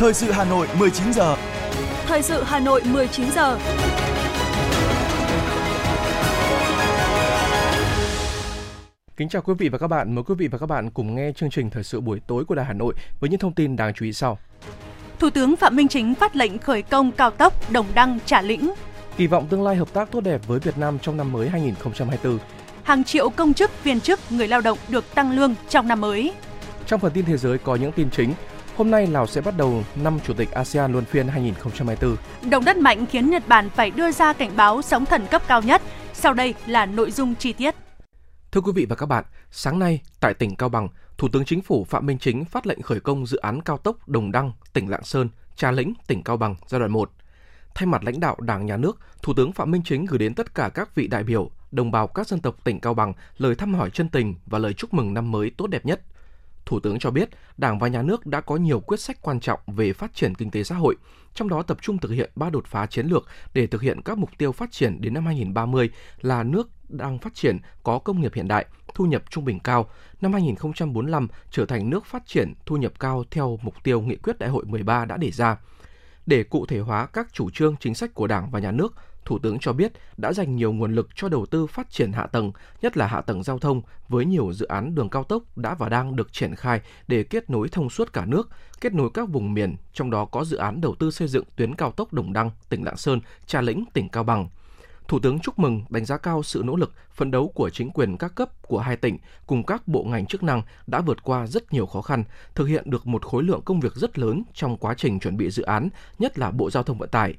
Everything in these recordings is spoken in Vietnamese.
Thời sự Hà Nội 19 giờ. Thời sự Hà Nội 19 giờ. Kính chào quý vị và các bạn. Mời quý vị và các bạn cùng nghe chương trình Thời sự buổi tối của Đài Hà Nội với những thông tin đáng chú ý sau. Thủ tướng Phạm Minh Chính phát lệnh khởi công cao tốc Đồng Đăng – Trà Lĩnh. Kỳ vọng tương lai hợp tác tốt đẹp với Việt Nam trong năm mới 2024. Hàng triệu công chức, viên chức, người lao động được tăng lương trong năm mới. Trong phần tin thế giới có những tin chính. Hôm nay Lào sẽ bắt đầu năm Chủ tịch ASEAN luân phiên 2024. Động đất mạnh khiến Nhật Bản phải đưa ra cảnh báo sóng thần cấp cao nhất. Sau đây là nội dung chi tiết. Thưa quý vị và các bạn, sáng nay tại tỉnh Cao Bằng, Thủ tướng Chính phủ Phạm Minh Chính phát lệnh khởi công dự án cao tốc Đồng Đăng, tỉnh Lạng Sơn, Trà Lĩnh, tỉnh Cao Bằng giai đoạn 1. Thay mặt lãnh đạo Đảng, Nhà nước, Thủ tướng Phạm Minh Chính gửi đến tất cả các vị đại biểu, đồng bào các dân tộc tỉnh Cao Bằng lời thăm hỏi chân tình và lời chúc mừng năm mới tốt đẹp nhất. Thủ tướng cho biết, Đảng và Nhà nước đã có nhiều quyết sách quan trọng về phát triển kinh tế xã hội, trong đó tập trung thực hiện ba đột phá chiến lược để thực hiện các mục tiêu phát triển đến năm 2030 là nước đang phát triển, có công nghiệp hiện đại, thu nhập trung bình cao, năm 2045 trở thành nước phát triển, thu nhập cao theo mục tiêu nghị quyết đại hội 13 đã đề ra. Để cụ thể hóa các chủ trương chính sách của Đảng và Nhà nước, Thủ tướng cho biết đã dành nhiều nguồn lực cho đầu tư phát triển hạ tầng, nhất là hạ tầng giao thông với nhiều dự án đường cao tốc đã và đang được triển khai để kết nối thông suốt cả nước, kết nối các vùng miền, trong đó có dự án đầu tư xây dựng tuyến cao tốc Đồng Đăng, tỉnh Lạng Sơn, Trà Lĩnh, tỉnh Cao Bằng. Thủ tướng chúc mừng, đánh giá cao sự nỗ lực, phấn đấu của chính quyền các cấp của hai tỉnh cùng các bộ ngành chức năng đã vượt qua rất nhiều khó khăn, thực hiện được một khối lượng công việc rất lớn trong quá trình chuẩn bị dự án, nhất là Bộ Giao thông Vận tải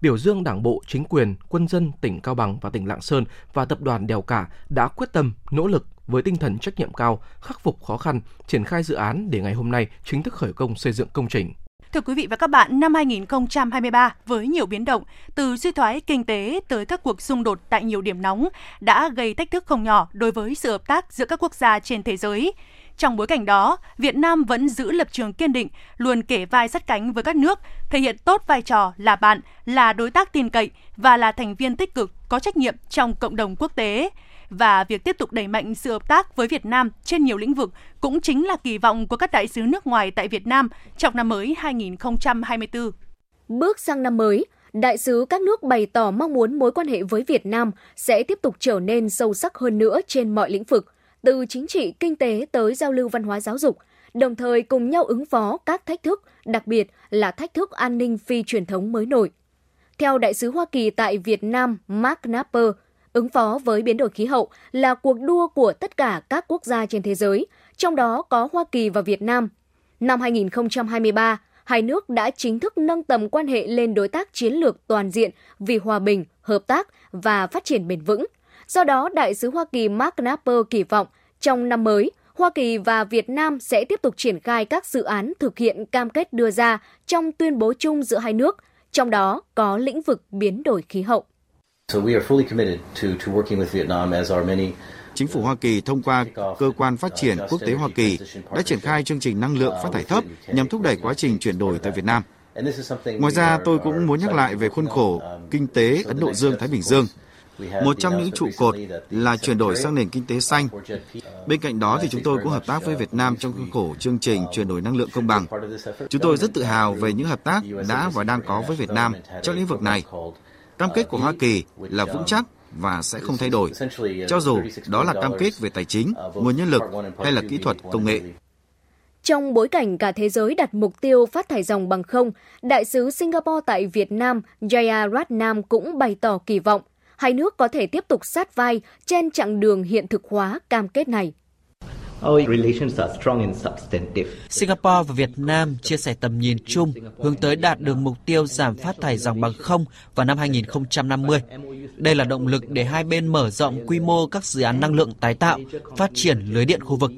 biểu dương Đảng bộ, chính quyền, quân dân tỉnh Cao Bằng và tỉnh Lạng Sơn và tập đoàn Đèo Cả đã quyết tâm, nỗ lực với tinh thần trách nhiệm cao, khắc phục khó khăn, triển khai dự án để ngày hôm nay chính thức khởi công xây dựng công trình. Thưa quý vị và các bạn, năm 2023 với nhiều biến động, từ suy thoái kinh tế tới các cuộc xung đột tại nhiều điểm nóng đã gây thách thức không nhỏ đối với sự hợp tác giữa các quốc gia trên thế giới. Trong bối cảnh đó, Việt Nam vẫn giữ lập trường kiên định, luôn kể vai sát cánh với các nước, thể hiện tốt vai trò là bạn, là đối tác tin cậy và là thành viên tích cực có trách nhiệm trong cộng đồng quốc tế và việc tiếp tục đẩy mạnh sự hợp tác với Việt Nam trên nhiều lĩnh vực cũng chính là kỳ vọng của các đại sứ nước ngoài tại Việt Nam trong năm mới 2024. Bước sang năm mới, đại sứ các nước bày tỏ mong muốn mối quan hệ với Việt Nam sẽ tiếp tục trở nên sâu sắc hơn nữa trên mọi lĩnh vực, từ chính trị, kinh tế tới giao lưu văn hóa giáo dục, đồng thời cùng nhau ứng phó các thách thức, đặc biệt là thách thức an ninh phi truyền thống mới nổi. Theo đại sứ Hoa Kỳ tại Việt Nam Mark Napper, ứng phó với biến đổi khí hậu là cuộc đua của tất cả các quốc gia trên thế giới, trong đó có Hoa Kỳ và Việt Nam. Năm 2023, hai nước đã chính thức nâng tầm quan hệ lên đối tác chiến lược toàn diện vì hòa bình, hợp tác và phát triển bền vững. Do đó, Đại sứ Hoa Kỳ Mark Napper kỳ vọng trong năm mới, Hoa Kỳ và Việt Nam sẽ tiếp tục triển khai các dự án thực hiện cam kết đưa ra trong tuyên bố chung giữa hai nước, trong đó có lĩnh vực biến đổi khí hậu. So we are fully committed to, to working with Vietnam as our many Chính phủ Hoa Kỳ thông qua Cơ quan Phát triển Quốc tế Hoa Kỳ đã triển khai chương trình năng lượng phát thải thấp nhằm thúc đẩy quá trình chuyển đổi tại Việt Nam. Ngoài ra, tôi cũng muốn nhắc lại về khuôn khổ kinh tế Ấn Độ Dương-Thái Bình Dương. Một trong những trụ cột là chuyển đổi sang nền kinh tế xanh. Bên cạnh đó thì chúng tôi cũng hợp tác với Việt Nam trong khuôn khổ chương trình chuyển đổi năng lượng công bằng. Chúng tôi rất tự hào về những hợp tác đã và đang có với Việt Nam trong lĩnh vực này. Cam kết của Hoa Kỳ là vững chắc và sẽ không thay đổi, cho dù đó là cam kết về tài chính, nguồn nhân lực hay là kỹ thuật công nghệ. Trong bối cảnh cả thế giới đặt mục tiêu phát thải dòng bằng không, Đại sứ Singapore tại Việt Nam Jaya Ratnam cũng bày tỏ kỳ vọng hai nước có thể tiếp tục sát vai trên chặng đường hiện thực hóa cam kết này. Singapore và Việt Nam chia sẻ tầm nhìn chung hướng tới đạt được mục tiêu giảm phát thải dòng bằng không vào năm 2050. Đây là động lực để hai bên mở rộng quy mô các dự án năng lượng tái tạo, phát triển lưới điện khu vực.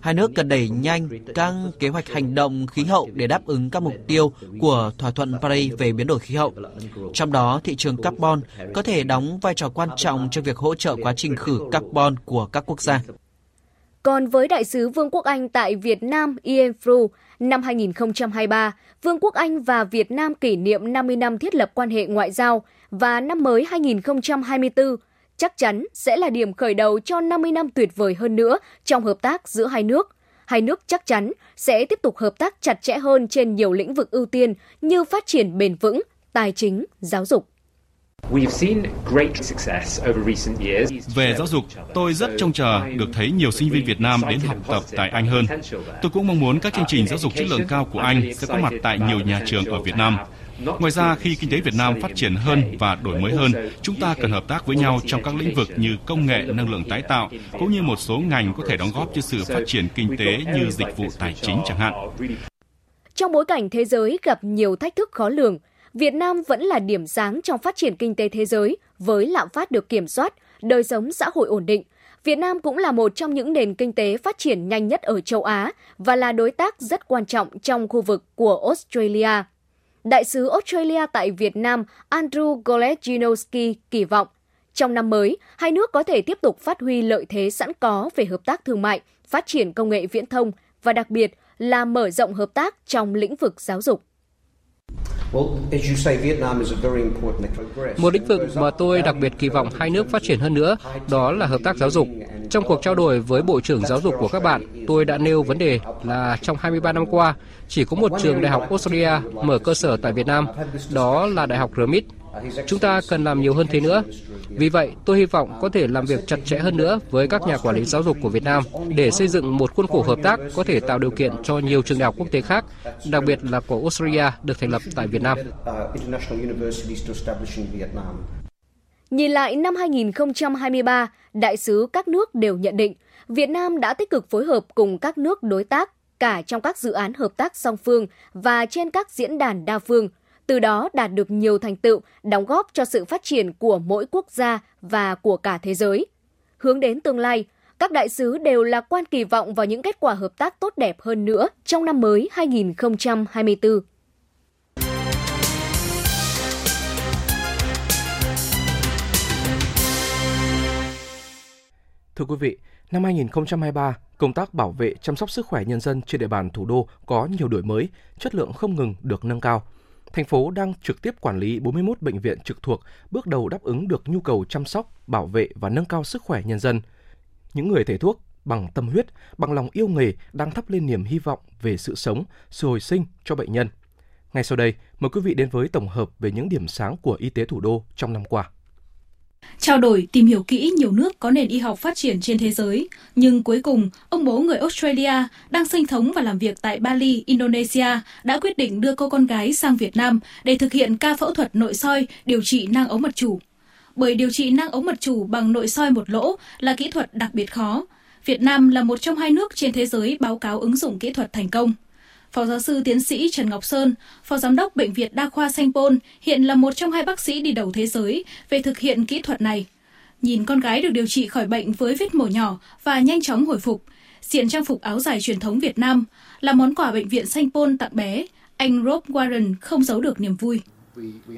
Hai nước cần đẩy nhanh các kế hoạch hành động khí hậu để đáp ứng các mục tiêu của thỏa thuận Paris về biến đổi khí hậu. Trong đó, thị trường carbon có thể đóng vai trò quan trọng trong việc hỗ trợ quá trình khử carbon của các quốc gia. Còn với đại sứ Vương quốc Anh tại Việt Nam Ian Frew, năm 2023, Vương quốc Anh và Việt Nam kỷ niệm 50 năm thiết lập quan hệ ngoại giao và năm mới 2024 chắc chắn sẽ là điểm khởi đầu cho 50 năm tuyệt vời hơn nữa trong hợp tác giữa hai nước. hai nước chắc chắn sẽ tiếp tục hợp tác chặt chẽ hơn trên nhiều lĩnh vực ưu tiên như phát triển bền vững, tài chính, giáo dục. Về giáo dục, tôi rất trông chờ được thấy nhiều sinh viên Việt Nam đến học tập tại Anh hơn. Tôi cũng mong muốn các chương trình giáo dục chất lượng cao của Anh sẽ có mặt tại nhiều nhà trường ở Việt Nam. Ngoài ra, khi kinh tế Việt Nam phát triển hơn và đổi mới hơn, chúng ta cần hợp tác với nhau trong các lĩnh vực như công nghệ, năng lượng tái tạo, cũng như một số ngành có thể đóng góp cho sự phát triển kinh tế như dịch vụ tài chính chẳng hạn. Trong bối cảnh thế giới gặp nhiều thách thức khó lường, Việt Nam vẫn là điểm sáng trong phát triển kinh tế thế giới với lạm phát được kiểm soát, đời sống xã hội ổn định. Việt Nam cũng là một trong những nền kinh tế phát triển nhanh nhất ở châu Á và là đối tác rất quan trọng trong khu vực của Australia. Đại sứ Australia tại Việt Nam Andrew Goleginowski kỳ vọng, trong năm mới, hai nước có thể tiếp tục phát huy lợi thế sẵn có về hợp tác thương mại, phát triển công nghệ viễn thông và đặc biệt là mở rộng hợp tác trong lĩnh vực giáo dục. Một lĩnh vực mà tôi đặc biệt kỳ vọng hai nước phát triển hơn nữa đó là hợp tác giáo dục. Trong cuộc trao đổi với Bộ trưởng Giáo dục của các bạn, tôi đã nêu vấn đề là trong 23 năm qua, chỉ có một trường đại học Australia mở cơ sở tại Việt Nam, đó là Đại học RMIT. Chúng ta cần làm nhiều hơn thế nữa. Vì vậy, tôi hy vọng có thể làm việc chặt chẽ hơn nữa với các nhà quản lý giáo dục của Việt Nam để xây dựng một khuôn khổ hợp tác có thể tạo điều kiện cho nhiều trường đại học quốc tế khác, đặc biệt là của Australia được thành lập tại Việt Nam. Nhìn lại năm 2023, đại sứ các nước đều nhận định Việt Nam đã tích cực phối hợp cùng các nước đối tác cả trong các dự án hợp tác song phương và trên các diễn đàn đa phương – từ đó đạt được nhiều thành tựu, đóng góp cho sự phát triển của mỗi quốc gia và của cả thế giới. Hướng đến tương lai, các đại sứ đều lạc quan kỳ vọng vào những kết quả hợp tác tốt đẹp hơn nữa trong năm mới 2024. Thưa quý vị, năm 2023, công tác bảo vệ chăm sóc sức khỏe nhân dân trên địa bàn thủ đô có nhiều đổi mới, chất lượng không ngừng được nâng cao thành phố đang trực tiếp quản lý 41 bệnh viện trực thuộc, bước đầu đáp ứng được nhu cầu chăm sóc, bảo vệ và nâng cao sức khỏe nhân dân. Những người thầy thuốc bằng tâm huyết, bằng lòng yêu nghề đang thắp lên niềm hy vọng về sự sống, sự hồi sinh cho bệnh nhân. Ngay sau đây, mời quý vị đến với tổng hợp về những điểm sáng của y tế thủ đô trong năm qua. Trao đổi, tìm hiểu kỹ nhiều nước có nền y học phát triển trên thế giới, nhưng cuối cùng, ông bố người Australia đang sinh thống và làm việc tại Bali, Indonesia đã quyết định đưa cô con gái sang Việt Nam để thực hiện ca phẫu thuật nội soi điều trị nang ống mật chủ. Bởi điều trị nang ống mật chủ bằng nội soi một lỗ là kỹ thuật đặc biệt khó. Việt Nam là một trong hai nước trên thế giới báo cáo ứng dụng kỹ thuật thành công. Phó giáo sư tiến sĩ Trần Ngọc Sơn, Phó Giám đốc Bệnh viện Đa khoa Sanh Pôn, hiện là một trong hai bác sĩ đi đầu thế giới về thực hiện kỹ thuật này. Nhìn con gái được điều trị khỏi bệnh với vết mổ nhỏ và nhanh chóng hồi phục, diện trang phục áo dài truyền thống Việt Nam là món quà bệnh viện Sanh Pôn tặng bé, anh Rob Warren không giấu được niềm vui.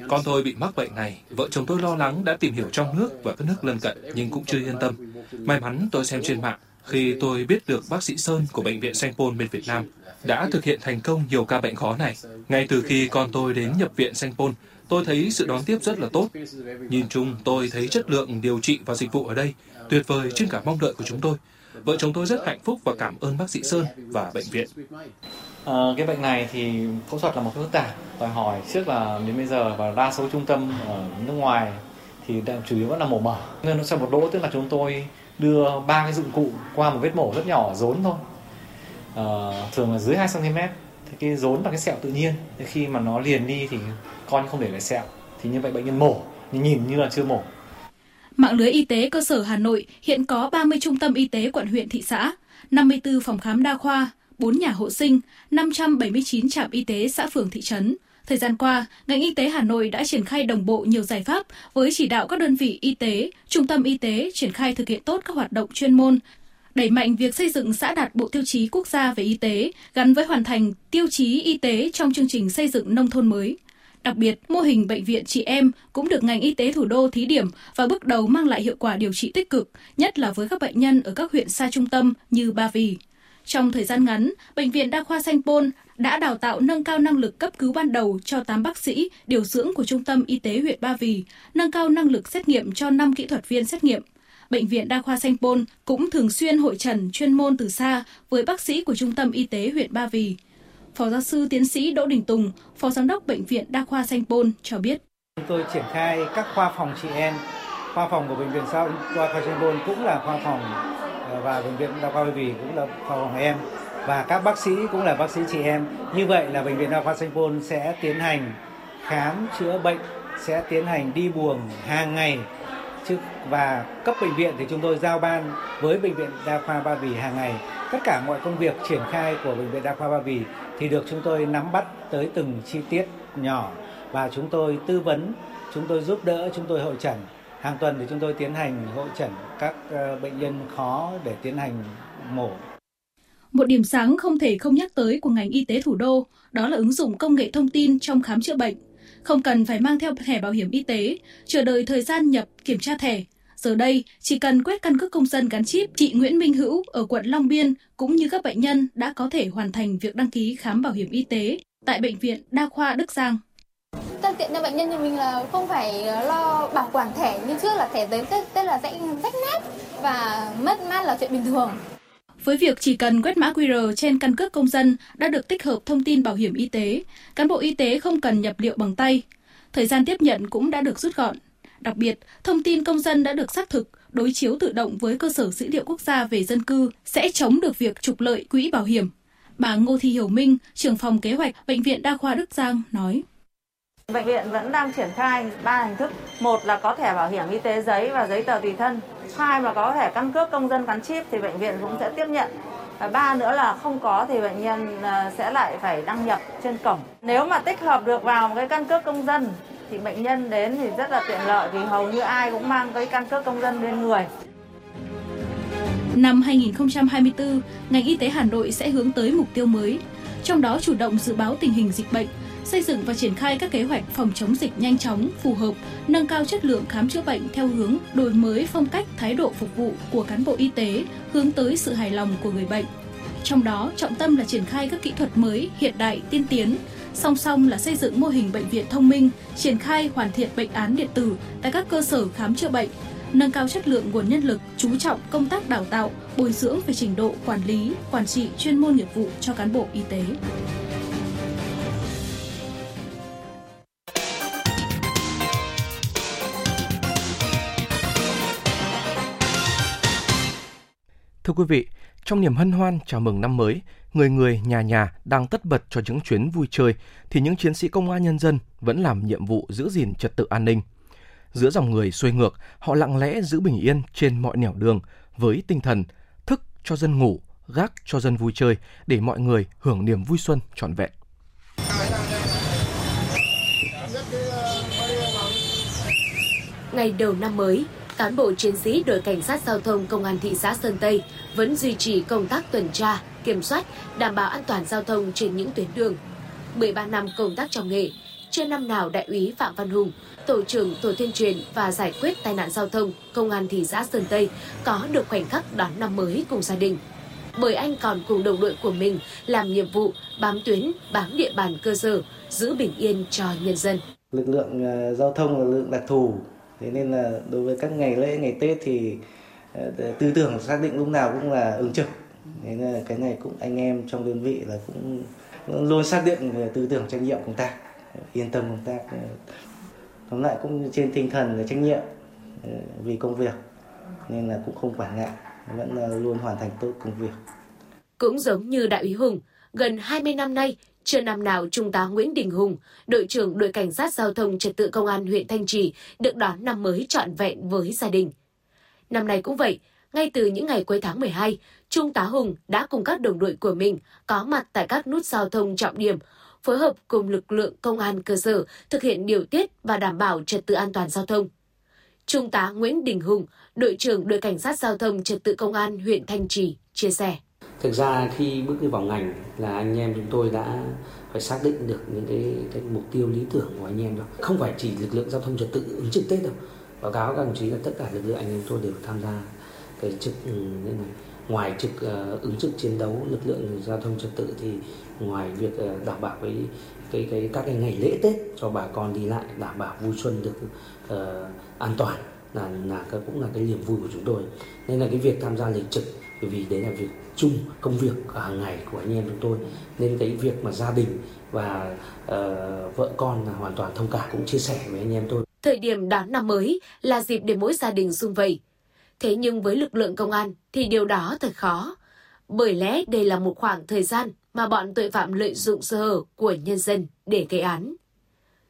Con tôi bị mắc bệnh này, vợ chồng tôi lo lắng đã tìm hiểu trong nước và các nước lân cận nhưng cũng chưa yên tâm. May mắn tôi xem trên mạng khi tôi biết được bác sĩ Sơn của bệnh viện Sanh Pôn bên Việt Nam đã thực hiện thành công nhiều ca bệnh khó này. Ngay từ khi con tôi đến nhập viện Sanh Pôn, tôi thấy sự đón tiếp rất là tốt. Nhìn chung, tôi thấy chất lượng điều trị và dịch vụ ở đây tuyệt vời trên cả mong đợi của chúng tôi. Vợ chồng tôi rất hạnh phúc và cảm ơn bác sĩ Sơn và bệnh viện. À, cái bệnh này thì phẫu thuật là một phức tạp, đòi hỏi trước là đến bây giờ và đa số trung tâm ở nước ngoài thì chủ yếu vẫn là mổ mở. Nên nó sẽ một lỗ tức là chúng tôi đưa ba cái dụng cụ qua một vết mổ rất nhỏ rốn thôi. Uh, thường là dưới 2 cm thì cái rốn và cái sẹo tự nhiên. Thì khi mà nó liền đi thì con không để lại sẹo. Thì như vậy bệnh nhân mổ. Nhưng nhìn như là chưa mổ. Mạng lưới y tế cơ sở Hà Nội hiện có 30 trung tâm y tế quận huyện thị xã, 54 phòng khám đa khoa, 4 nhà hộ sinh, 579 trạm y tế xã phường thị trấn. Thời gian qua, ngành y tế Hà Nội đã triển khai đồng bộ nhiều giải pháp với chỉ đạo các đơn vị y tế, trung tâm y tế triển khai thực hiện tốt các hoạt động chuyên môn, đẩy mạnh việc xây dựng xã đạt bộ tiêu chí quốc gia về y tế gắn với hoàn thành tiêu chí y tế trong chương trình xây dựng nông thôn mới. Đặc biệt, mô hình bệnh viện chị em cũng được ngành y tế thủ đô thí điểm và bước đầu mang lại hiệu quả điều trị tích cực, nhất là với các bệnh nhân ở các huyện xa trung tâm như Ba Vì. Trong thời gian ngắn, Bệnh viện Đa khoa Sanh Pôn đã đào tạo nâng cao năng lực cấp cứu ban đầu cho 8 bác sĩ điều dưỡng của Trung tâm Y tế huyện Ba Vì, nâng cao năng lực xét nghiệm cho 5 kỹ thuật viên xét nghiệm. Bệnh viện Đa khoa Sanh Pôn cũng thường xuyên hội trần chuyên môn từ xa với bác sĩ của Trung tâm Y tế huyện Ba Vì. Phó giáo sư tiến sĩ Đỗ Đình Tùng, Phó Giám đốc Bệnh viện Đa khoa Sanh Pôn cho biết. Chúng tôi triển khai các khoa phòng trị em. Khoa phòng của Bệnh viện Đa khoa Sanh cũng là khoa phòng ờ, và Bệnh viện Đa khoa Ba Vì cũng là khoa phòng em. Và các bác sĩ cũng là bác sĩ chị em. Như vậy là Bệnh viện Đa khoa Sanh sẽ tiến hành khám chữa bệnh, sẽ tiến hành đi buồng hàng ngày. Chứ và cấp bệnh viện thì chúng tôi giao ban với bệnh viện đa khoa Ba Vì hàng ngày. Tất cả mọi công việc triển khai của bệnh viện đa khoa Ba Vì thì được chúng tôi nắm bắt tới từng chi tiết nhỏ. Và chúng tôi tư vấn chúng tôi giúp đỡ chúng tôi hội trần hàng tuần thì chúng tôi tiến hành hội trần các ờ, bệnh nhân khó để tiến hành mổ một điểm sáng không thể không nhắc tới của ngành y tế thủ đô, đó là ứng dụng công nghệ thông tin trong khám chữa bệnh. Không cần phải mang theo thẻ bảo hiểm y tế, chờ đợi thời gian nhập kiểm tra thẻ. Giờ đây, chỉ cần quét căn cước công dân gắn chip, chị Nguyễn Minh Hữu ở quận Long Biên cũng như các bệnh nhân đã có thể hoàn thành việc đăng ký khám bảo hiểm y tế tại Bệnh viện Đa khoa Đức Giang. Thuận tiện cho bệnh nhân thì mình là không phải lo bảo quản thẻ như trước là thẻ giấy tết là rách rách nát và mất mát là chuyện bình thường. Với việc chỉ cần quét mã QR trên căn cước công dân đã được tích hợp thông tin bảo hiểm y tế, cán bộ y tế không cần nhập liệu bằng tay. Thời gian tiếp nhận cũng đã được rút gọn. Đặc biệt, thông tin công dân đã được xác thực, đối chiếu tự động với cơ sở dữ liệu quốc gia về dân cư sẽ chống được việc trục lợi quỹ bảo hiểm. Bà Ngô Thị Hiểu Minh, trưởng phòng kế hoạch Bệnh viện Đa khoa Đức Giang nói. Bệnh viện vẫn đang triển khai ba hình thức. Một là có thẻ bảo hiểm y tế giấy và giấy tờ tùy thân. Hai là có thẻ căn cước công dân gắn chip thì bệnh viện cũng sẽ tiếp nhận. Và ba nữa là không có thì bệnh nhân à, sẽ lại phải đăng nhập trên cổng. Nếu mà tích hợp được vào một cái căn cước công dân thì bệnh nhân đến thì rất là tiện lợi vì hầu như ai cũng mang cái căn cước công dân bên người. Năm 2024, ngành y tế Hà Nội sẽ hướng tới mục tiêu mới, trong đó chủ động dự báo tình hình dịch bệnh, xây dựng và triển khai các kế hoạch phòng chống dịch nhanh chóng, phù hợp, nâng cao chất lượng khám chữa bệnh theo hướng đổi mới phong cách thái độ phục vụ của cán bộ y tế hướng tới sự hài lòng của người bệnh. Trong đó, trọng tâm là triển khai các kỹ thuật mới, hiện đại, tiên tiến, song song là xây dựng mô hình bệnh viện thông minh, triển khai hoàn thiện bệnh án điện tử tại các cơ sở khám chữa bệnh, nâng cao chất lượng nguồn nhân lực, chú trọng công tác đào tạo, bồi dưỡng về trình độ quản lý, quản trị chuyên môn nghiệp vụ cho cán bộ y tế. Thưa quý vị, trong niềm hân hoan chào mừng năm mới, người người nhà nhà đang tất bật cho những chuyến vui chơi thì những chiến sĩ công an nhân dân vẫn làm nhiệm vụ giữ gìn trật tự an ninh. Giữa dòng người xuôi ngược, họ lặng lẽ giữ bình yên trên mọi nẻo đường với tinh thần thức cho dân ngủ, gác cho dân vui chơi để mọi người hưởng niềm vui xuân trọn vẹn. Ngày đầu năm mới, cán bộ chiến sĩ đội cảnh sát giao thông công an thị xã Sơn Tây vẫn duy trì công tác tuần tra, kiểm soát, đảm bảo an toàn giao thông trên những tuyến đường. 13 năm công tác trong nghề, chưa năm nào đại úy Phạm Văn Hùng, tổ trưởng tổ tuyên truyền và giải quyết tai nạn giao thông công an thị xã Sơn Tây có được khoảnh khắc đón năm mới cùng gia đình. Bởi anh còn cùng đồng đội của mình làm nhiệm vụ bám tuyến, bám địa bàn cơ sở, giữ bình yên cho nhân dân. Lực lượng ờ, giao thông là lực lượng đặc thù, thế nên là đối với các ngày lễ, ngày tết thì ờ, tư tưởng xác định lúc nào cũng là ứng trực. Thế là cái này cũng anh em trong đơn vị là cũng luôn xác định về tư tưởng trách nhiệm công tác yên tâm công tác. Ờ, tóm lại cũng trên tinh thần là trách nhiệm ờ, vì công việc, nên là cũng không quản ngại, vẫn luôn hoàn thành tốt công việc. Cũng giống như đại úy Hùng, gần 20 năm nay chưa năm nào Trung tá Nguyễn Đình Hùng, đội trưởng đội cảnh sát giao thông trật tự công an huyện Thanh Trì được đón năm mới trọn vẹn với gia đình. Năm nay cũng vậy, ngay từ những ngày cuối tháng 12, Trung tá Hùng đã cùng các đồng đội của mình có mặt tại các nút giao thông trọng điểm, phối hợp cùng lực lượng công an cơ sở thực hiện điều tiết và đảm bảo trật tự an toàn giao thông. Trung tá Nguyễn Đình Hùng, đội trưởng đội cảnh sát giao thông trật tự công an huyện Thanh Trì chia sẻ. Thực ra khi bước đi vào ngành là anh em chúng tôi đã phải xác định được những cái, cái mục tiêu lý tưởng của anh em rồi. Không phải chỉ lực lượng giao thông trật tự ứng trực Tết đâu. Báo cáo các đồng chí là tất cả lực lượng anh em tôi đều tham gia cái trực ừ, như này. Ngoài trực uh, ứng trực chiến đấu lực lượng giao thông trật tự thì ngoài việc uh, đảm bảo với cái cái các cái ngày lễ Tết cho bà con đi lại đảm bảo vui xuân được uh, an toàn là là cái cũng là cái niềm vui của chúng tôi nên là cái việc tham gia lịch trực bởi vì đấy là việc chung công việc hàng ngày của anh em chúng tôi. Nên cái việc mà gia đình và uh, vợ con là hoàn toàn thông cảm cũng chia sẻ với anh em tôi. Thời điểm đón năm mới là dịp để mỗi gia đình xung vầy. Thế nhưng với lực lượng công an thì điều đó thật khó. Bởi lẽ đây là một khoảng thời gian mà bọn tội phạm lợi dụng sơ hở của nhân dân để gây án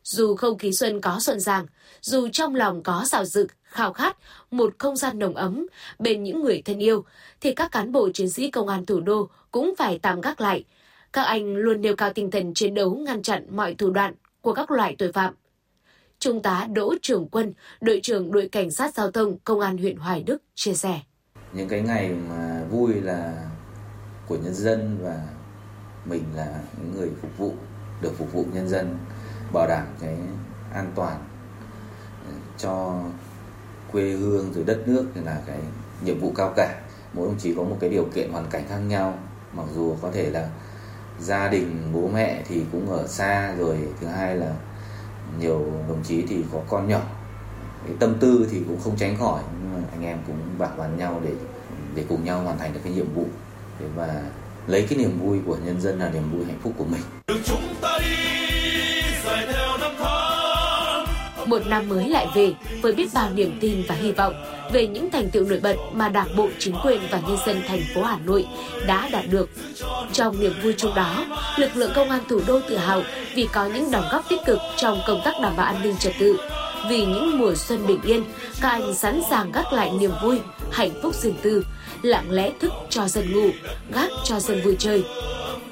dù không khí xuân có rộn ràng, dù trong lòng có xào rực, khao khát một không gian nồng ấm bên những người thân yêu, thì các cán bộ chiến sĩ công an thủ đô cũng phải tạm gác lại. Các anh luôn nêu cao tinh thần chiến đấu ngăn chặn mọi thủ đoạn của các loại tội phạm. Trung tá Đỗ Trường Quân, đội trưởng đội cảnh sát giao thông công an huyện Hoài Đức chia sẻ. Những cái ngày mà vui là của nhân dân và mình là những người phục vụ được phục vụ nhân dân bảo đảm cái an toàn ờ, cho quê hương rồi đất nước thì là cái nhiệm vụ cao cả. Mỗi đồng chí có một cái điều kiện hoàn cảnh khác nhau, mặc dù có thể là gia đình, bố mẹ thì cũng ở xa rồi, thứ hai là nhiều đồng chí thì có con nhỏ. Cái tâm tư thì cũng không tránh khỏi, nhưng mà anh em cũng bảo bàn nhau để để cùng nhau hoàn thành được cái nhiệm vụ. Và lấy cái niềm vui của nhân dân là niềm vui hạnh phúc của mình. Một năm mới lại về với biết bao niềm tin và hy vọng về những thành tựu nổi bật mà Đảng bộ, chính quyền và nhân dân thành phố Hà Nội đã đạt được. Trong niềm vui chung đó, lực lượng công an thủ đô tự hào vì có những đóng góp tích cực trong công tác đảm bảo an ninh trật tự. Vì những mùa xuân bình yên, các anh sẵn sàng gác lại niềm vui, hạnh phúc riêng tư, lặng lẽ thức cho dân ngủ, gác cho dân vui chơi.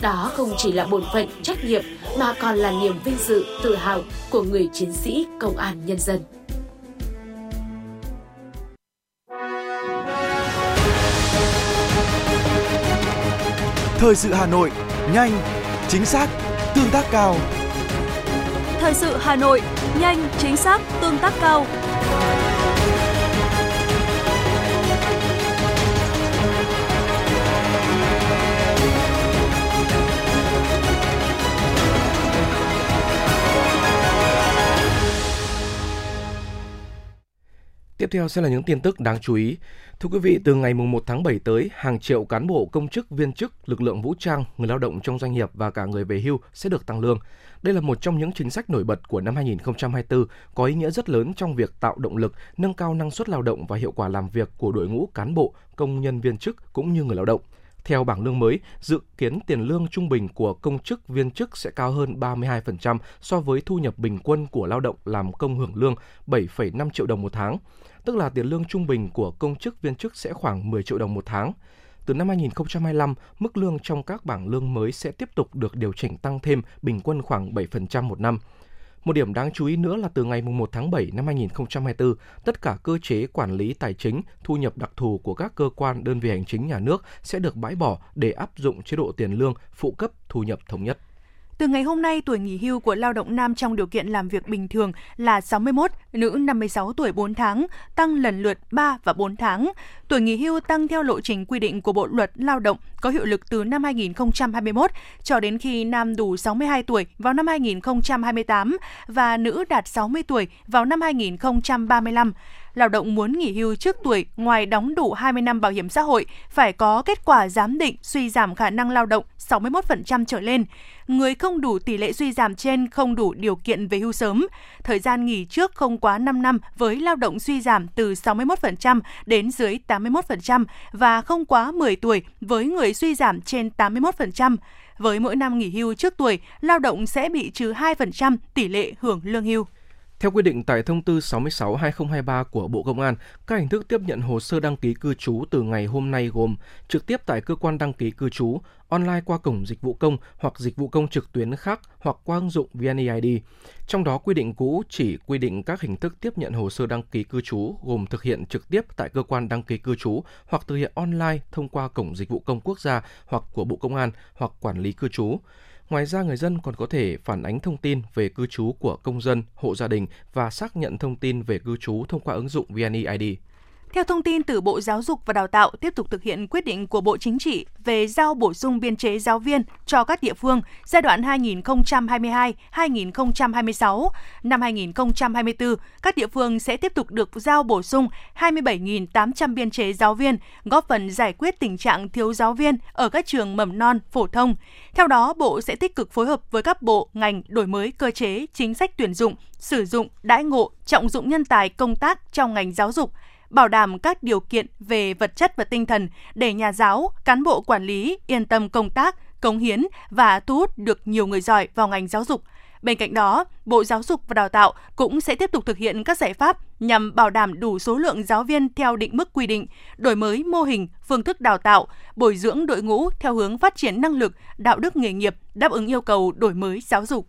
Đó không chỉ là bổn phận, trách nhiệm mà còn là niềm vinh dự, tự hào của người chiến sĩ công an nhân dân. Thời sự Hà Nội, nhanh, chính xác, tương tác cao. Thời sự Hà Nội, nhanh, chính xác, tương tác cao. Tiếp theo sẽ là những tin tức đáng chú ý. Thưa quý vị, từ ngày 1 tháng 7 tới, hàng triệu cán bộ, công chức, viên chức, lực lượng vũ trang, người lao động trong doanh nghiệp và cả người về hưu sẽ được tăng lương. Đây là một trong những chính sách nổi bật của năm 2024, có ý nghĩa rất lớn trong việc tạo động lực, nâng cao năng suất lao động và hiệu quả làm việc của đội ngũ cán bộ, công nhân viên chức cũng như người lao động. Theo bảng lương mới, dự kiến tiền lương trung bình của công chức viên chức sẽ cao hơn 32% so với thu nhập bình quân của lao động làm công hưởng lương 7,5 triệu đồng một tháng tức là tiền lương trung bình của công chức viên chức sẽ khoảng 10 triệu đồng một tháng. Từ năm 2025, mức lương trong các bảng lương mới sẽ tiếp tục được điều chỉnh tăng thêm bình quân khoảng 7% một năm. Một điểm đáng chú ý nữa là từ ngày 1 tháng 7 năm 2024, tất cả cơ chế quản lý tài chính, thu nhập đặc thù của các cơ quan đơn vị hành chính nhà nước sẽ được bãi bỏ để áp dụng chế độ tiền lương phụ cấp thu nhập thống nhất. Từ ngày hôm nay, tuổi nghỉ hưu của lao động nam trong điều kiện làm việc bình thường là 61, nữ 56 tuổi 4 tháng, tăng lần lượt 3 và 4 tháng. Tuổi nghỉ hưu tăng theo lộ trình quy định của Bộ luật Lao động có hiệu lực từ năm 2021 cho đến khi nam đủ 62 tuổi vào năm 2028 và nữ đạt 60 tuổi vào năm 2035 lao động muốn nghỉ hưu trước tuổi ngoài đóng đủ 20 năm bảo hiểm xã hội phải có kết quả giám định suy giảm khả năng lao động 61% trở lên. Người không đủ tỷ lệ suy giảm trên không đủ điều kiện về hưu sớm. Thời gian nghỉ trước không quá 5 năm với lao động suy giảm từ 61% đến dưới 81% và không quá 10 tuổi với người suy giảm trên 81%. Với mỗi năm nghỉ hưu trước tuổi, lao động sẽ bị trừ 2% tỷ lệ hưởng lương hưu. Theo quy định tại thông tư 66/2023 của Bộ Công an, các hình thức tiếp nhận hồ sơ đăng ký cư trú từ ngày hôm nay gồm trực tiếp tại cơ quan đăng ký cư trú, online qua cổng dịch vụ công hoặc dịch vụ công trực tuyến khác hoặc qua ứng dụng VNeID. Trong đó quy định cũ chỉ quy định các hình thức tiếp nhận hồ sơ đăng ký cư trú gồm thực hiện trực tiếp tại cơ quan đăng ký cư trú hoặc thực hiện online thông qua cổng dịch vụ công quốc gia hoặc của Bộ Công an hoặc quản lý cư trú. Ngoài ra, người dân còn có thể phản ánh thông tin về cư trú của công dân, hộ gia đình và xác nhận thông tin về cư trú thông qua ứng dụng VNeID. Theo thông tin từ Bộ Giáo dục và Đào tạo, tiếp tục thực hiện quyết định của Bộ Chính trị về giao bổ sung biên chế giáo viên cho các địa phương giai đoạn 2022-2026. Năm 2024, các địa phương sẽ tiếp tục được giao bổ sung 27.800 biên chế giáo viên, góp phần giải quyết tình trạng thiếu giáo viên ở các trường mầm non, phổ thông. Theo đó, Bộ sẽ tích cực phối hợp với các bộ, ngành đổi mới cơ chế, chính sách tuyển dụng, sử dụng, đãi ngộ, trọng dụng nhân tài công tác trong ngành giáo dục, bảo đảm các điều kiện về vật chất và tinh thần để nhà giáo, cán bộ quản lý yên tâm công tác, cống hiến và thu hút được nhiều người giỏi vào ngành giáo dục. Bên cạnh đó, Bộ Giáo dục và Đào tạo cũng sẽ tiếp tục thực hiện các giải pháp nhằm bảo đảm đủ số lượng giáo viên theo định mức quy định, đổi mới mô hình, phương thức đào tạo, bồi dưỡng đội ngũ theo hướng phát triển năng lực, đạo đức nghề nghiệp, đáp ứng yêu cầu đổi mới giáo dục.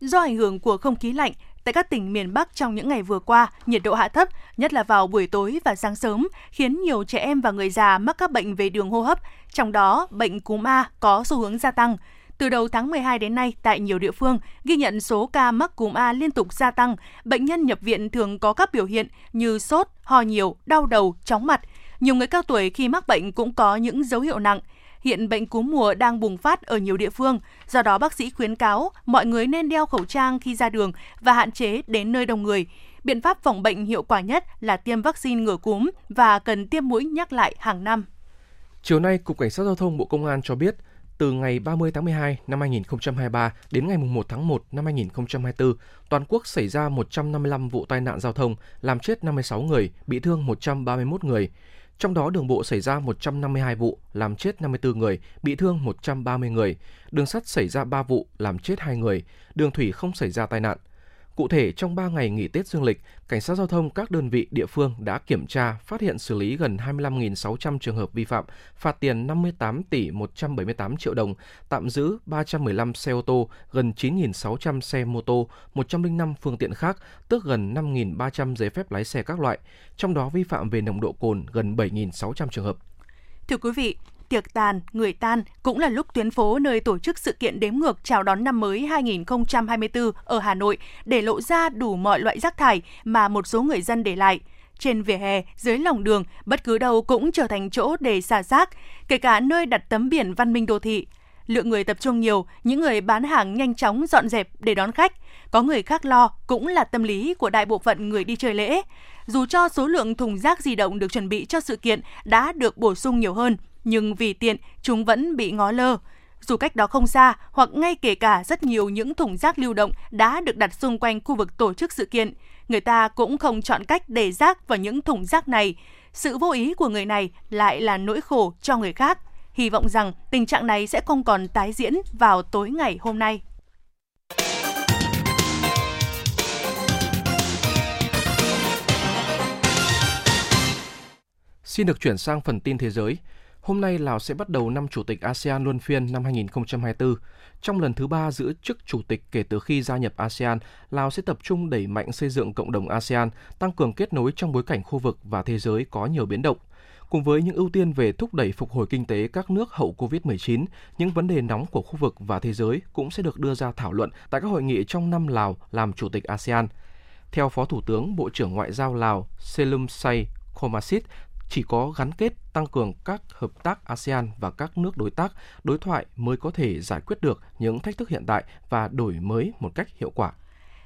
Do ảnh hưởng của không khí lạnh, tại các tỉnh miền Bắc trong những ngày vừa qua, nhiệt độ hạ thấp, nhất là vào buổi tối và sáng sớm, khiến nhiều trẻ em và người già mắc các bệnh về đường hô hấp, trong đó bệnh cúm A có xu hướng gia tăng. Từ đầu tháng 12 đến nay, tại nhiều địa phương, ghi nhận số ca mắc cúm A liên tục gia tăng. Bệnh nhân nhập viện thường có các biểu hiện như sốt, ho nhiều, đau đầu, chóng mặt. Nhiều người cao tuổi khi mắc bệnh cũng có những dấu hiệu nặng. Hiện bệnh cúm mùa đang bùng phát ở nhiều địa phương, do đó bác sĩ khuyến cáo mọi người nên đeo khẩu trang khi ra đường và hạn chế đến nơi đông người. Biện pháp phòng bệnh hiệu quả nhất là tiêm vaccine ngừa cúm và cần tiêm mũi nhắc lại hàng năm. Chiều nay, Cục Cảnh sát Giao thông Bộ Công an cho biết, từ ngày 30 tháng 12 năm 2023 đến ngày 1 tháng 1 năm 2024, toàn quốc xảy ra 155 vụ tai nạn giao thông, làm chết 56 người, bị thương 131 người. Trong đó đường bộ xảy ra 152 vụ, làm chết 54 người, bị thương 130 người. Đường sắt xảy ra 3 vụ, làm chết 2 người. Đường thủy không xảy ra tai nạn. Cụ thể, trong 3 ngày nghỉ Tết Dương lịch, Cảnh sát Giao thông các đơn vị địa phương đã kiểm tra, phát hiện xử lý gần 25.600 trường hợp vi phạm, phạt tiền 58 tỷ 178 triệu đồng, tạm giữ 315 xe ô tô, gần 9.600 xe mô tô, 105 phương tiện khác, tước gần 5.300 giấy phép lái xe các loại, trong đó vi phạm về nồng độ cồn gần 7.600 trường hợp. Thưa quý vị, tiệc tàn, người tan cũng là lúc tuyến phố nơi tổ chức sự kiện đếm ngược chào đón năm mới 2024 ở Hà Nội để lộ ra đủ mọi loại rác thải mà một số người dân để lại. Trên vỉa hè, dưới lòng đường, bất cứ đâu cũng trở thành chỗ để xả rác, kể cả nơi đặt tấm biển văn minh đô thị. Lượng người tập trung nhiều, những người bán hàng nhanh chóng dọn dẹp để đón khách. Có người khác lo cũng là tâm lý của đại bộ phận người đi chơi lễ. Dù cho số lượng thùng rác di động được chuẩn bị cho sự kiện đã được bổ sung nhiều hơn, nhưng vì tiện chúng vẫn bị ngó lơ. Dù cách đó không xa hoặc ngay kể cả rất nhiều những thùng rác lưu động đã được đặt xung quanh khu vực tổ chức sự kiện, người ta cũng không chọn cách để rác vào những thùng rác này. Sự vô ý của người này lại là nỗi khổ cho người khác. Hy vọng rằng tình trạng này sẽ không còn tái diễn vào tối ngày hôm nay. Xin được chuyển sang phần tin thế giới. Hôm nay Lào sẽ bắt đầu năm chủ tịch ASEAN luân phiên năm 2024. Trong lần thứ ba giữ chức chủ tịch kể từ khi gia nhập ASEAN, Lào sẽ tập trung đẩy mạnh xây dựng cộng đồng ASEAN, tăng cường kết nối trong bối cảnh khu vực và thế giới có nhiều biến động. Cùng với những ưu tiên về thúc đẩy phục hồi kinh tế các nước hậu Covid-19, những vấn đề nóng của khu vực và thế giới cũng sẽ được đưa ra thảo luận tại các hội nghị trong năm Lào làm chủ tịch ASEAN. Theo Phó Thủ tướng Bộ trưởng Ngoại giao Lào Selum Say Khomasit, chỉ có gắn kết tăng cường các hợp tác ASEAN và các nước đối tác, đối thoại mới có thể giải quyết được những thách thức hiện tại và đổi mới một cách hiệu quả.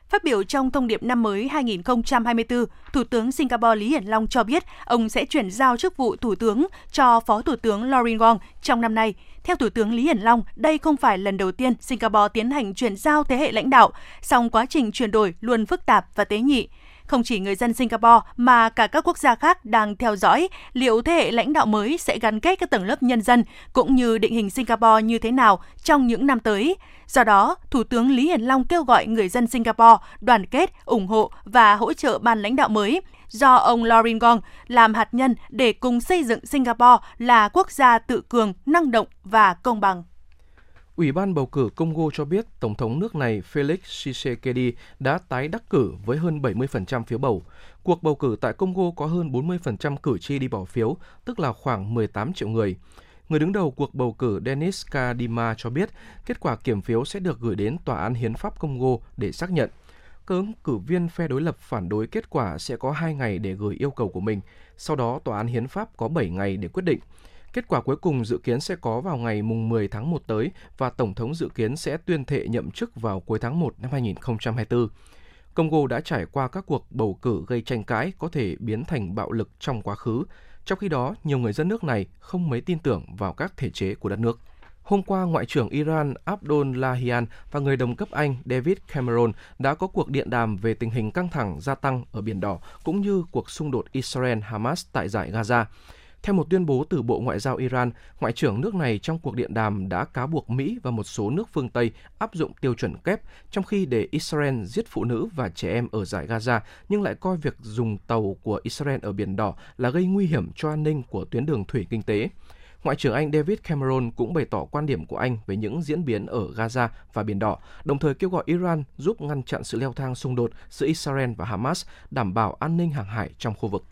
Phát biểu trong thông điệp năm mới 2024, Thủ tướng Singapore Lý Hiển Long cho biết ông sẽ chuyển giao chức vụ Thủ tướng cho Phó Thủ tướng Lorin Wong trong năm nay. Theo Thủ tướng Lý Hiển Long, đây không phải lần đầu tiên Singapore tiến hành chuyển giao thế hệ lãnh đạo, song quá trình chuyển đổi luôn phức tạp và tế nhị. Không chỉ người dân Singapore mà cả các quốc gia khác đang theo dõi liệu thế hệ lãnh đạo mới sẽ gắn kết các tầng lớp nhân dân cũng như định hình Singapore như thế nào trong những năm tới. Do đó, Thủ tướng Lý Hiển Long kêu gọi người dân Singapore đoàn kết, ủng hộ và hỗ trợ ban lãnh đạo mới do ông Lorin Gong làm hạt nhân để cùng xây dựng Singapore là quốc gia tự cường, năng động và công bằng. Ủy ban bầu cử Congo cho biết Tổng thống nước này Felix Tshisekedi đã tái đắc cử với hơn 70% phiếu bầu. Cuộc bầu cử tại Congo có hơn 40% cử tri đi bỏ phiếu, tức là khoảng 18 triệu người. Người đứng đầu cuộc bầu cử Denis Kadima cho biết kết quả kiểm phiếu sẽ được gửi đến Tòa án Hiến pháp Congo để xác nhận. Các ứng cử viên phe đối lập phản đối kết quả sẽ có 2 ngày để gửi yêu cầu của mình. Sau đó, Tòa án Hiến pháp có 7 ngày để quyết định. Kết quả cuối cùng dự kiến sẽ có vào ngày mùng 10 tháng 1 tới và Tổng thống dự kiến sẽ tuyên thệ nhậm chức vào cuối tháng 1 năm 2024. Congo đã trải qua các cuộc bầu cử gây tranh cãi có thể biến thành bạo lực trong quá khứ. Trong khi đó, nhiều người dân nước này không mấy tin tưởng vào các thể chế của đất nước. Hôm qua, Ngoại trưởng Iran Abdul Lahian và người đồng cấp Anh David Cameron đã có cuộc điện đàm về tình hình căng thẳng gia tăng ở Biển Đỏ cũng như cuộc xung đột Israel-Hamas tại giải Gaza. Theo một tuyên bố từ Bộ Ngoại giao Iran, Ngoại trưởng nước này trong cuộc điện đàm đã cáo buộc Mỹ và một số nước phương Tây áp dụng tiêu chuẩn kép, trong khi để Israel giết phụ nữ và trẻ em ở giải Gaza, nhưng lại coi việc dùng tàu của Israel ở Biển Đỏ là gây nguy hiểm cho an ninh của tuyến đường thủy kinh tế. Ngoại trưởng Anh David Cameron cũng bày tỏ quan điểm của Anh về những diễn biến ở Gaza và Biển Đỏ, đồng thời kêu gọi Iran giúp ngăn chặn sự leo thang xung đột giữa Israel và Hamas, đảm bảo an ninh hàng hải trong khu vực.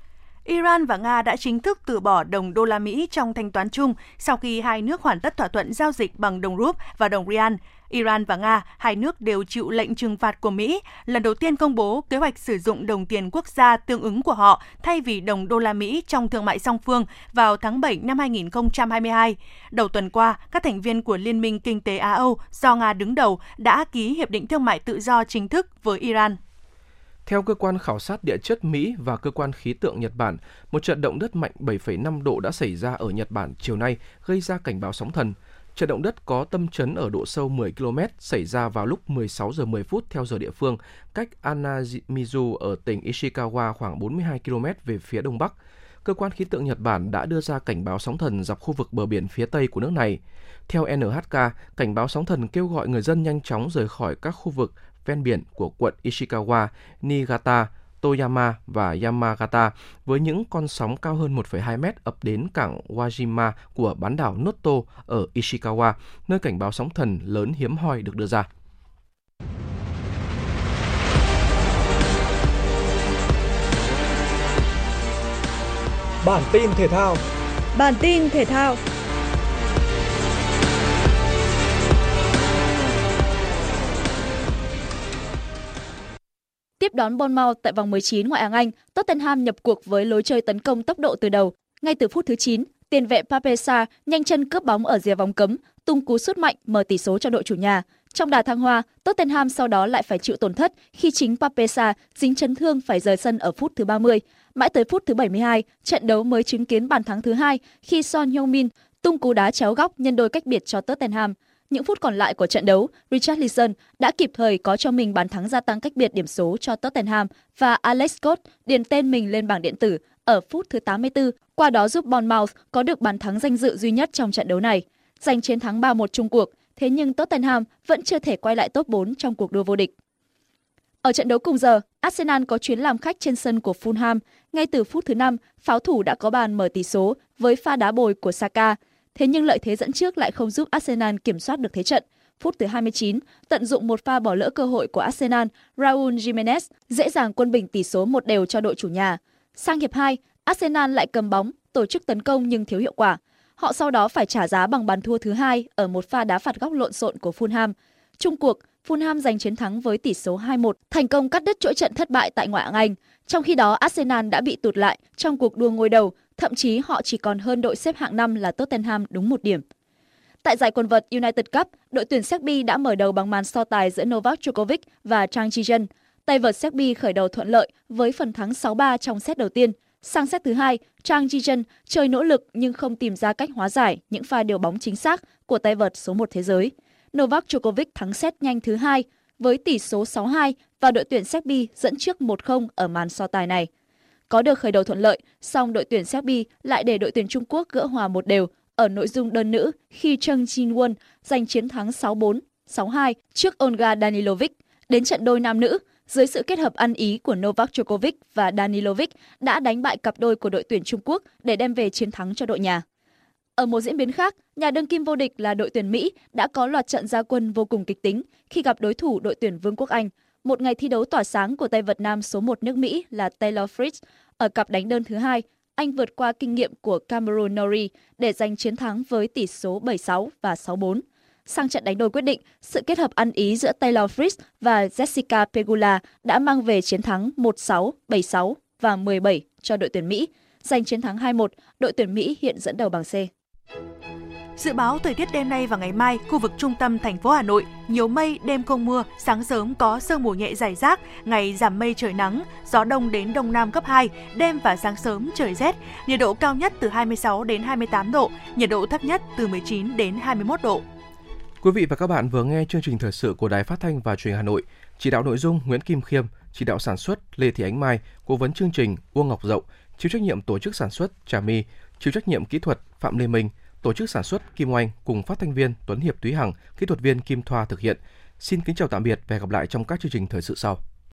Iran và Nga đã chính thức từ bỏ đồng đô la Mỹ trong thanh toán chung sau khi hai nước hoàn tất thỏa thuận giao dịch bằng đồng rúp và đồng rial. Iran và Nga, hai nước đều chịu lệnh trừng phạt của Mỹ, lần đầu tiên công bố kế hoạch sử dụng đồng tiền quốc gia tương ứng của họ thay vì đồng đô la Mỹ trong thương mại song phương vào tháng 7 năm 2022. Đầu tuần qua, các thành viên của Liên minh Kinh tế Á-Âu do Nga đứng đầu đã ký hiệp định thương mại tự do chính thức với Iran. Theo cơ quan khảo sát địa chất Mỹ và cơ quan khí tượng Nhật Bản, một trận động đất mạnh 7,5 độ đã xảy ra ở Nhật Bản chiều nay, gây ra cảnh báo sóng thần. Trận động đất có tâm chấn ở độ sâu 10 km xảy ra vào lúc 16 giờ 10 phút theo giờ địa phương, cách Anamizu ở tỉnh Ishikawa khoảng 42 km về phía đông bắc. Cơ quan khí tượng Nhật Bản đã đưa ra cảnh báo sóng thần dọc khu vực bờ biển phía tây của nước này. Theo NHK, cảnh báo sóng thần kêu gọi người dân nhanh chóng rời khỏi các khu vực ven biển của quận Ishikawa, Niigata, Toyama và Yamagata với những con sóng cao hơn 1,2 mét ập đến cảng Wajima của bán đảo Noto ở Ishikawa, nơi cảnh báo sóng thần lớn hiếm hoi được đưa ra. Bản tin thể thao Bản tin thể thao Tiếp đón Bournemouth tại vòng 19 ngoại hạng Anh, Tottenham nhập cuộc với lối chơi tấn công tốc độ từ đầu. Ngay từ phút thứ 9, tiền vệ Papesa nhanh chân cướp bóng ở rìa vòng cấm, tung cú sút mạnh mở tỷ số cho đội chủ nhà. Trong đà thăng hoa, Tottenham sau đó lại phải chịu tổn thất khi chính Papesa dính chấn thương phải rời sân ở phút thứ 30. Mãi tới phút thứ 72, trận đấu mới chứng kiến bàn thắng thứ hai khi Son Heung-min tung cú đá chéo góc nhân đôi cách biệt cho Tottenham. Những phút còn lại của trận đấu, Richarlison đã kịp thời có cho mình bàn thắng gia tăng cách biệt điểm số cho Tottenham và Alex Scott điền tên mình lên bảng điện tử ở phút thứ 84, qua đó giúp Bournemouth có được bàn thắng danh dự duy nhất trong trận đấu này. Giành chiến thắng 3-1 chung cuộc, thế nhưng Tottenham vẫn chưa thể quay lại top 4 trong cuộc đua vô địch. Ở trận đấu cùng giờ, Arsenal có chuyến làm khách trên sân của Fulham. Ngay từ phút thứ 5, pháo thủ đã có bàn mở tỷ số với pha đá bồi của Saka – Thế nhưng lợi thế dẫn trước lại không giúp Arsenal kiểm soát được thế trận. Phút thứ 29, tận dụng một pha bỏ lỡ cơ hội của Arsenal, Raul Jimenez dễ dàng quân bình tỷ số một đều cho đội chủ nhà. Sang hiệp 2, Arsenal lại cầm bóng, tổ chức tấn công nhưng thiếu hiệu quả. Họ sau đó phải trả giá bằng bàn thua thứ hai ở một pha đá phạt góc lộn xộn của Fulham. Trung cuộc, Fulham giành chiến thắng với tỷ số 2-1, thành công cắt đứt chuỗi trận thất bại tại ngoại hạng Anh. Trong khi đó, Arsenal đã bị tụt lại trong cuộc đua ngôi đầu Thậm chí họ chỉ còn hơn đội xếp hạng 5 là Tottenham đúng một điểm. Tại giải quần vợt United Cup, đội tuyển Serbia đã mở đầu bằng màn so tài giữa Novak Djokovic và Trang Ji Tay vợt Serbia khởi đầu thuận lợi với phần thắng 6-3 trong set đầu tiên. Sang set thứ hai, Trang Ji chơi nỗ lực nhưng không tìm ra cách hóa giải những pha điều bóng chính xác của tay vợt số 1 thế giới. Novak Djokovic thắng set nhanh thứ hai với tỷ số 6-2 và đội tuyển Serbia dẫn trước 1-0 ở màn so tài này. Có được khởi đầu thuận lợi, song đội tuyển Serbia lại để đội tuyển Trung Quốc gỡ hòa một đều ở nội dung đơn nữ khi Chung Jin Won giành chiến thắng 6-4, 6-2 trước Olga Danilovic. Đến trận đôi nam nữ, dưới sự kết hợp ăn ý của Novak Djokovic và Danilovic đã đánh bại cặp đôi của đội tuyển Trung Quốc để đem về chiến thắng cho đội nhà. Ở một diễn biến khác, nhà đương kim vô địch là đội tuyển Mỹ đã có loạt trận gia quân vô cùng kịch tính khi gặp đối thủ đội tuyển Vương quốc Anh – một ngày thi đấu tỏa sáng của tay vợt nam số 1 nước Mỹ là Taylor Fritz. Ở cặp đánh đơn thứ hai, anh vượt qua kinh nghiệm của Cameron Norrie để giành chiến thắng với tỷ số 7-6 và 6-4. Sang trận đánh đôi quyết định, sự kết hợp ăn ý giữa Taylor Fritz và Jessica Pegula đã mang về chiến thắng 1-6, 7-6 và 17 cho đội tuyển Mỹ. Giành chiến thắng 2-1, đội tuyển Mỹ hiện dẫn đầu bảng C. Dự báo thời tiết đêm nay và ngày mai, khu vực trung tâm thành phố Hà Nội nhiều mây, đêm không mưa, sáng sớm có sương mù nhẹ rải rác, ngày giảm mây trời nắng, gió đông đến đông nam cấp 2, đêm và sáng sớm trời rét, nhiệt độ cao nhất từ 26 đến 28 độ, nhiệt độ thấp nhất từ 19 đến 21 độ. Quý vị và các bạn vừa nghe chương trình thời sự của Đài Phát thanh và Truyền hình Hà Nội. Chỉ đạo nội dung Nguyễn Kim Khiêm, chỉ đạo sản xuất Lê Thị Ánh Mai, cố vấn chương trình Uông Ngọc Dậu, chịu trách nhiệm tổ chức sản xuất Trà My, chịu trách nhiệm kỹ thuật Phạm Lê Minh, tổ chức sản xuất Kim Oanh cùng phát thanh viên Tuấn Hiệp Túy Hằng, kỹ thuật viên Kim Thoa thực hiện. Xin kính chào tạm biệt và hẹn gặp lại trong các chương trình thời sự sau.